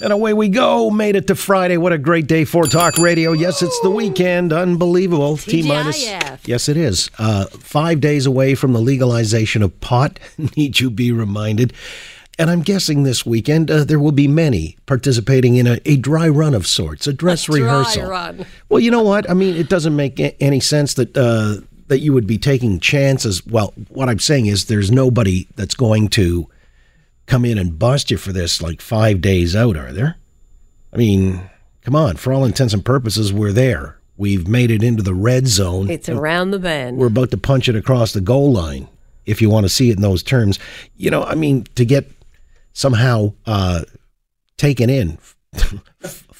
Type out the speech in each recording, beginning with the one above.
And away we go. Made it to Friday. What a great day for Talk Radio. Yes, it's the weekend. Unbelievable. T minus. Yes, it is. Uh, five days away from the legalization of pot. Need you be reminded. And I'm guessing this weekend uh, there will be many participating in a, a dry run of sorts, a dress A rehearsal. Run. Well, you know what? I mean, it doesn't make any sense that uh, that you would be taking chances. Well, what I'm saying is there's nobody that's going to come in and bust you for this like five days out, are there? I mean, come on. For all intents and purposes, we're there. We've made it into the red zone. It's around the bend. We're about to punch it across the goal line, if you want to see it in those terms. You know, I mean, to get somehow uh, taken in,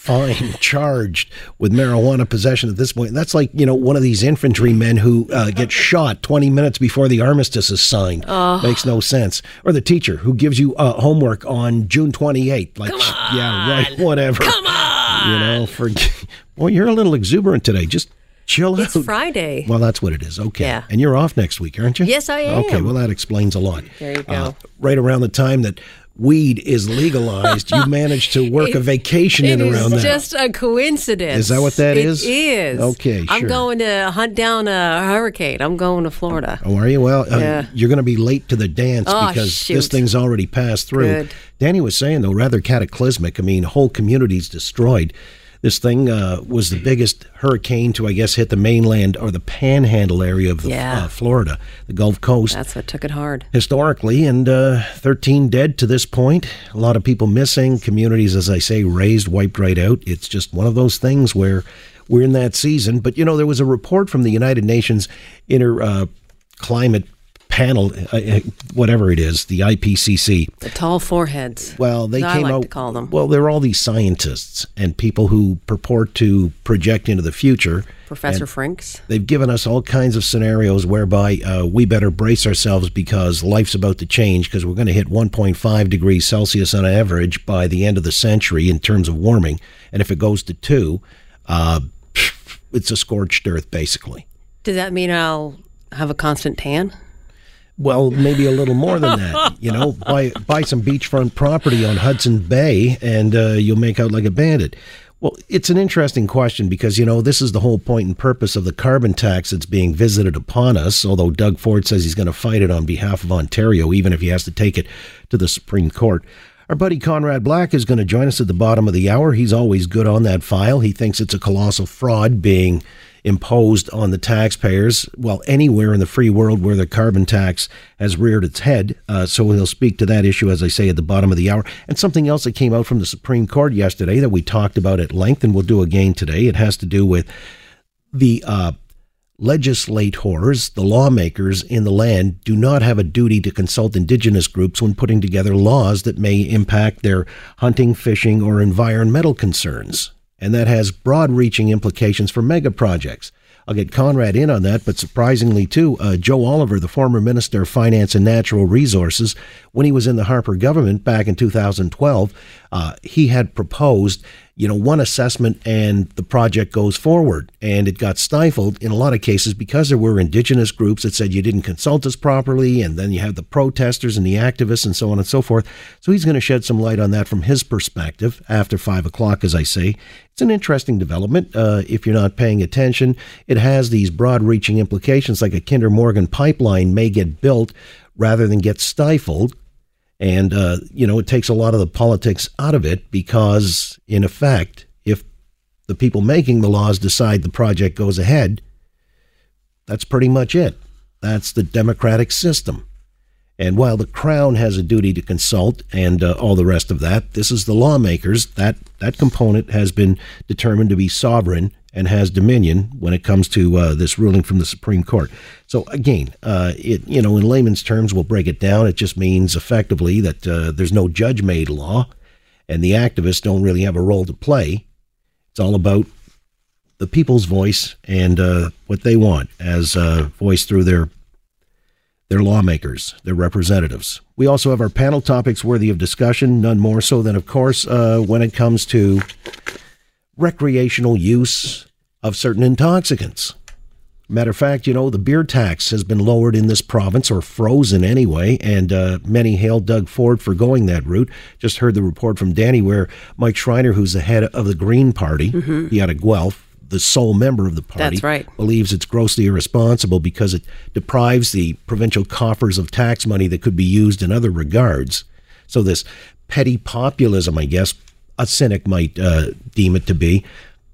fine, charged with marijuana possession at this point, that's like, you know, one of these infantrymen who uh, gets shot 20 minutes before the armistice is signed. Makes no sense. Or the teacher who gives you uh, homework on June 28th. Like, yeah, right, whatever. Come on. You know, for, well, you're a little exuberant today. Just chill out. It's out. Friday. Well, that's what it is. Okay. Yeah. And you're off next week, aren't you? Yes, I am. Okay. Well, that explains a lot. There you go. Uh, right around the time that weed is legalized, you managed to work a vacation in around that. that. just a coincidence. Is that what that It is? is. Okay, I'm going to hunt down a hurricane. I'm going to Florida. Oh, are you? Well, uh, Yeah. you're going to be late to the dance Oh, because shoot. this thing's already passed through. Good. Danny was saying, though, rather cataclysmic. I mean, whole communities destroyed. This thing uh, was the biggest hurricane to, I guess, hit the mainland or the panhandle area of the, Yeah. uh, Florida, the Gulf Coast. That's what took it hard. historically, and uh, 13 dead to this point. A lot of people missing. Communities, as I say, razed, wiped right out. It's just one of those things where we're in that season. But, you know, there was a report from the United Nations Inter uh, Climate Panel, uh, uh, whatever it is, the IPCC. The tall foreheads. Well, they I came like out. to call them. Well, they're all these scientists and people who purport to project into the future. Professor And- Franks. They've given us all kinds of scenarios whereby uh, we better brace ourselves because life's about to change because we're going to hit 1.5 degrees Celsius on average by the end of the century in terms of warming. And if it goes to two, uh, it's a scorched earth, basically. Does that mean I'll have a constant tan? Well, maybe a little more than that. You know, buy buy some beachfront property on Hudson Bay, and uh, you'll make out like a bandit. Well, it's an interesting question because you know this is the whole point and purpose of the carbon tax that's being visited upon us. Although Doug Ford says he's going to fight it on behalf of Ontario, even if he has to take it to the Supreme Court. Our buddy Conrad Black is going to join us at the bottom of the hour. He's always good on that file. He thinks it's a colossal fraud being imposed on the taxpayers, well, anywhere in the free world where the carbon tax has reared its head. Uh, so he'll speak to that issue, as I say, at the bottom of the hour. And something else that came out from the Supreme Court yesterday that we talked about at length and we'll do again today. It has to do with the uh, legislators, the lawmakers in the land, do not have a duty to consult indigenous groups when putting together laws that may impact their hunting, fishing, or environmental concerns. And that has broad reaching implications for mega projects. I'll get Conrad in on that, but surprisingly, too, uh, Joe Oliver, the former Minister of Finance and Natural Resources, when he was in the Harper government back in 2012, uh, he had proposed, you know, one assessment and the project goes forward. And it got stifled in a lot of cases because there were indigenous groups that said you didn't consult us properly. And then you have the protesters and the activists and so on and so forth. So he's going to shed some light on that from his perspective after five o'clock, as I say. It's an interesting development. Uh, if you're not paying attention, it has these broad reaching implications like a Kinder Morgan pipeline may get built rather than get stifled. And, uh, you know, it takes a lot of the politics out of it because, in effect, if the people making the laws decide the project goes ahead, that's pretty much it. That's the democratic system. And while the crown has a duty to consult and uh, all the rest of that, this is the lawmakers. That that component has been determined to be sovereign and has dominion when it comes to uh, this ruling from the Supreme Court. So again, uh, it you know in layman's terms, we'll break it down. It just means effectively that uh, there's no judge-made law, and the activists don't really have a role to play. It's all about the people's voice and uh, what they want as uh, voiced through their their lawmakers, their representatives. We also have our panel topics worthy of discussion, none more so than, of course, uh, when it comes to recreational use of certain intoxicants. Matter of fact, you know, the beer tax has been lowered in this province or frozen anyway, and uh, many hail Doug Ford for going that route. Just heard the report from Danny where Mike Schreiner, who's the head of the Green Party, mm-hmm. he out of Guelph, the sole member of the party, right. believes it's grossly irresponsible because it deprives the provincial coffers of tax money that could be used in other regards. So this petty populism, I guess, a cynic might uh, deem it to be,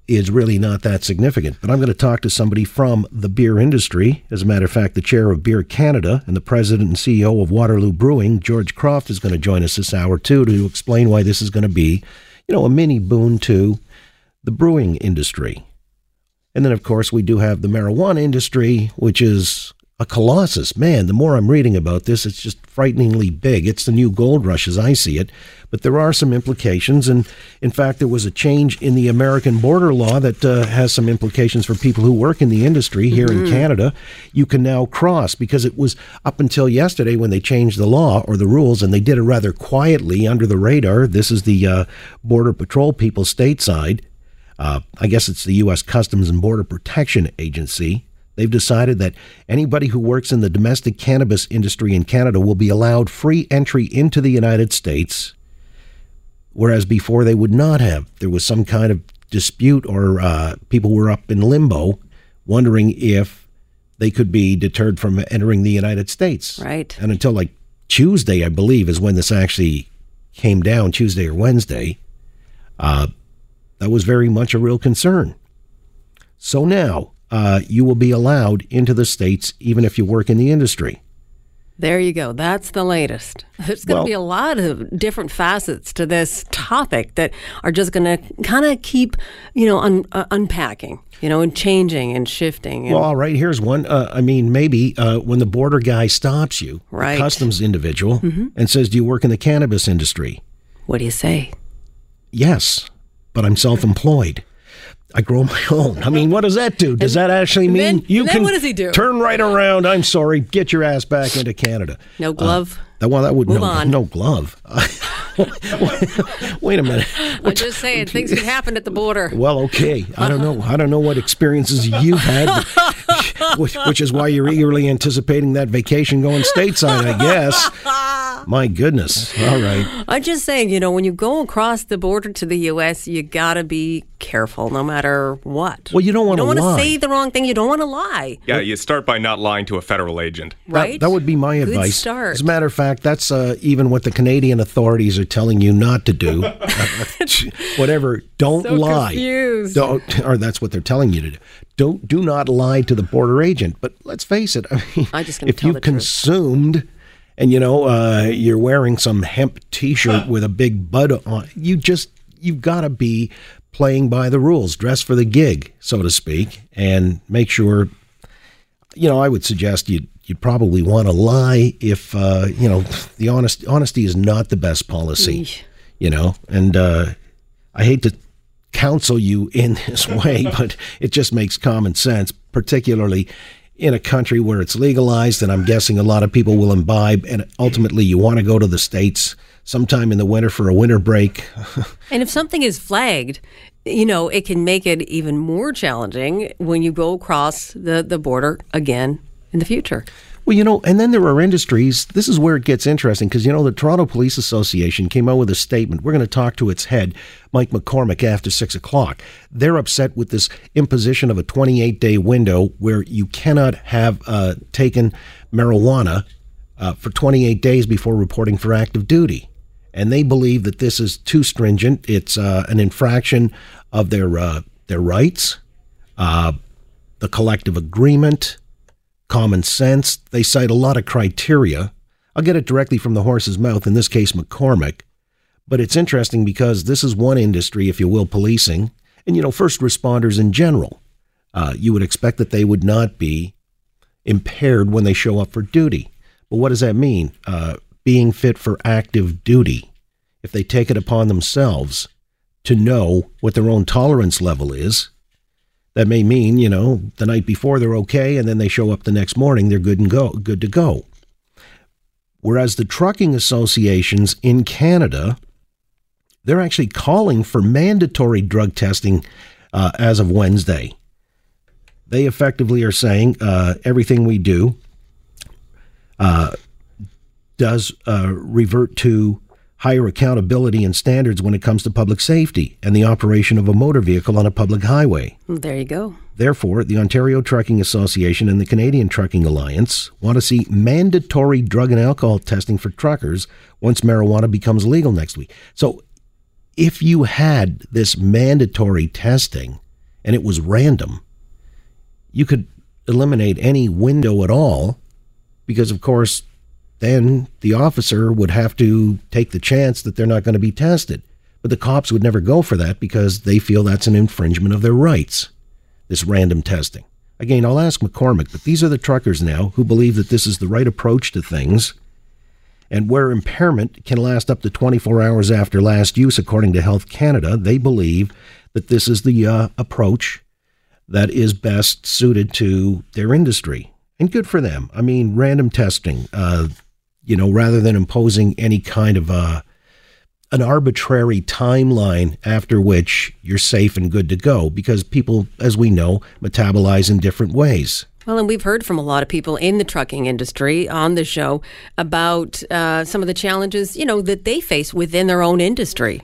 is really not that significant. But I'm going to talk to somebody from the beer industry. As a matter of fact, the chair of Beer Canada and the president and CEO of Waterloo Brewing, George Croft, is going to join us this hour too to explain why this is going to be, you know, a mini boon to the brewing industry. And then, of course, we do have the marijuana industry, which is a colossus. Man, the more I'm reading about this, it's just frighteningly big. It's the new gold rush as I see it. But there are some implications. And in fact, there was a change in the American border law that uh, has some implications for people who work in the industry here mm-hmm. in Canada. You can now cross because it was up until yesterday when they changed the law or the rules, and they did it rather quietly under the radar. This is the uh, Border Patrol people stateside. Uh, I guess it's the U.S. Customs and Border Protection Agency They've decided that anybody who works in the domestic cannabis industry in Canada will be allowed free entry into the United States, whereas before they would not have. There was some kind of dispute, or uh, people were up in limbo wondering if they could be deterred from entering the United States. Right. And until like Tuesday, I believe, is when this actually came down, Tuesday or Wednesday, uh, that was very much a real concern. So now, uh, you will be allowed into the states even if you work in the industry. There you go. That's the latest. There's going well, to be a lot of different facets to this topic that are just going to kind of keep, you know, un- uh, unpacking, you know, and changing and shifting. And well, all right. Here's one. Uh, I mean, maybe uh, when the border guy stops you, right. customs individual, mm-hmm. and says, "Do you work in the cannabis industry?" What do you say? Yes, but I'm self-employed. I grow my own. I mean, what does that do? Does that actually mean then, you then can what does he do? turn right around? I'm sorry, get your ass back into Canada. No uh, glove. Uh, that one that would Move no on. no glove. wait, a minute. I'm just saying things can happen at the border. Well, okay. I don't know. I don't know what experiences you've had, which, which is why you're eagerly anticipating that vacation going stateside. I guess. My goodness. All right. I'm just saying, you know, when you go across the border to the U.S., you got to be careful no matter what. Well, you don't want to lie. You don't want to say the wrong thing. You don't want to lie. Yeah, you start by not lying to a federal agent. Right. That, that would be my Good advice. Start. As a matter of fact, that's uh, even what the Canadian authorities are telling you not to do. Whatever. Don't so lie. Confused. Don't, or that's what they're telling you to do. Don't do not lie to the border agent. But let's face it. I mean, I just if you consumed. Truth and you know uh, you're wearing some hemp T-shirt with a big bud on, you just you've got to be playing by the rules, dress for the gig, so to speak, and make sure. You know, I would suggest you you probably want to lie if uh, you know the honest honesty is not the best policy. You know, and uh, I hate to counsel you in this way, but it just makes common sense, particularly in a country where it's legalized, and I'm guessing a lot of people will imbibe, and ultimately you want to go to the States sometime in the winter for a winter break. and if something is flagged, you know, it can make it even more challenging when you go across the, the border again in the future. Well, you know, and then there are industries. This is where it gets interesting because, you know, the Toronto Police Association came out with a statement. We're going to talk to its head, Mike McCormick, after six o'clock. They're upset with this imposition of a 28 day window where you cannot have uh, taken marijuana uh, for 28 days before reporting for active duty. And they believe that this is too stringent. It's uh, an infraction of their, uh, their rights, uh, the collective agreement common sense. They cite a lot of criteria. I'll get it directly from the horse's mouth, in this case, McCormick. But it's interesting because this is one industry, if you will, policing, and, you know, first responders in general. Uh, you would expect that they would not be impaired when they show up for duty. But what does that mean? Uh, being fit for active duty. If they take it upon themselves to know what their own tolerance level is, that may mean, you know, the night before they're okay, and then they show up the next morning, they're good and go, good to go. Whereas the trucking associations in Canada, they're actually calling for mandatory drug testing uh, as of Wednesday. they effectively are saying uh, everything we do uh, does uh, revert to higher accountability and standards when it comes to public safety and the operation of a motor vehicle on a public highway. There you go. Therefore, the Ontario Trucking Association and the Canadian Trucking Alliance want to see mandatory drug and alcohol testing for truckers once marijuana becomes legal next week. So, if you had this mandatory testing and it was random, you could eliminate any window at all because, of course, then the officer would have to take the chance that they're not going to be tested. But the cops would never go for that because they feel that's an infringement of their rights, this random testing. Again, I'll ask McCormick, but these are the truckers now who believe that this is the right approach to things. And where impairment can last up to 24 hours after last use, according to Health Canada, they believe that this is the uh, approach that is best suited to their industry. And good for them. I mean, random testing, uh, you know, rather than imposing any kind of a uh, an arbitrary timeline after which you're safe and good to go because people, as we know, metabolize in different ways. Well, and we've heard from a lot of people in the trucking industry on the show about uh, some of the challenges, you know, that they face within their own industry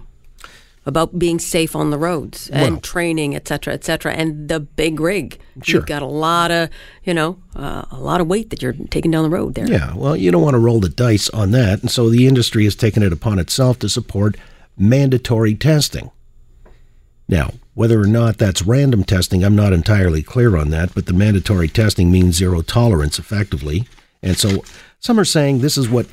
about being safe on the roads and well, training, et cetera, et cetera, and the big rig. Sure. You've got a lot of, you know, uh, a lot of weight that you're taking down the road there. Yeah, well, you don't want to roll the dice on that. And so the industry has taken it upon itself to support mandatory testing. Now, whether or not that's random testing, I'm not entirely clear on that, but the mandatory testing means zero tolerance effectively. And so some are saying this is what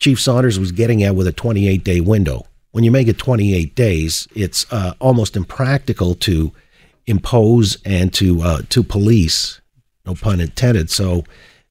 Chief Saunders was getting at with a 28 day window when you make it 28 days, it's uh, almost impractical to impose and to uh, to police. No pun intended. So,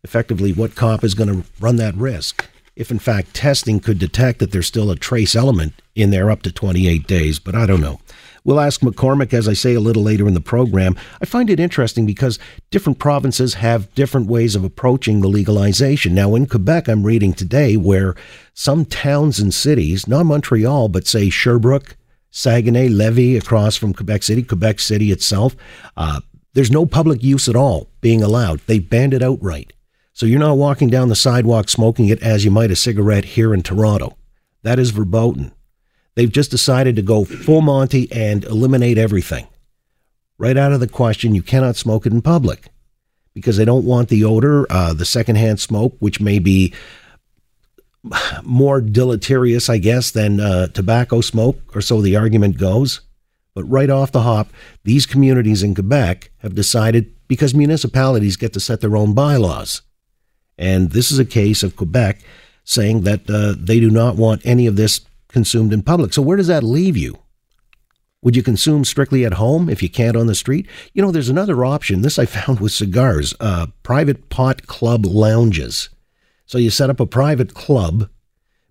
effectively, what cop is going to run that risk? If in fact testing could detect that there's still a trace element in there up to 28 days, but I don't know. We'll ask McCormick, as I say, a little later in the program. I find it interesting because different provinces have different ways of approaching the legalization. Now, in Quebec, I'm reading today where some towns and cities, not Montreal, but say Sherbrooke, Saguenay, Lévis, across from Quebec City, Quebec City itself, uh, there's no public use at all being allowed. They banned it outright. So you're not walking down the sidewalk smoking it as you might a cigarette here in Toronto. That is verboten. They've just decided to go full Monty and eliminate everything. Right out of the question, you cannot smoke it in public because they don't want the odor, uh, the secondhand smoke, which may be more deleterious, I guess, than uh, tobacco smoke, or so the argument goes. But right off the hop, these communities in Quebec have decided because municipalities get to set their own bylaws. And this is a case of Quebec saying that uh, they do not want any of this consumed in public. So where does that leave you? Would you consume strictly at home if you can't on the street? You know, there's another option. This I found with cigars, uh, private pot club lounges. So you set up a private club.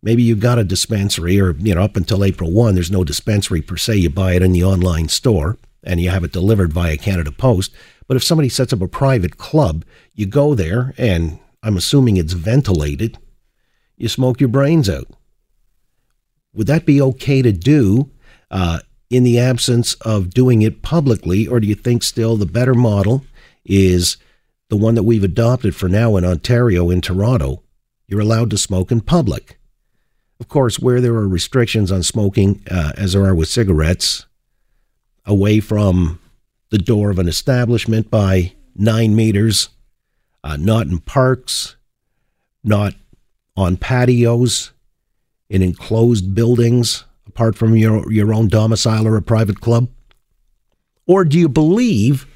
Maybe you've got a dispensary, or, you know, up until April 1, there's no dispensary per se. You buy it in the online store and you have it delivered via Canada Post. But if somebody sets up a private club, you go there and I'm assuming it's ventilated. You smoke your brains out. Would that be okay to do uh, in the absence of doing it publicly, or do you think still the better model is the one that we've adopted for now in Ontario, in Toronto? You're allowed to smoke in public. Of course, where there are restrictions on smoking, uh, as there are with cigarettes, away from the door of an establishment by nine meters, uh, not in parks, not on patios, in enclosed buildings apart from your, your own domicile or a private club? Or do you believe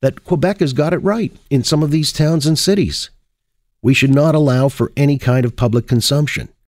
that Quebec has got it right in some of these towns and cities? We should not allow for any kind of public consumption.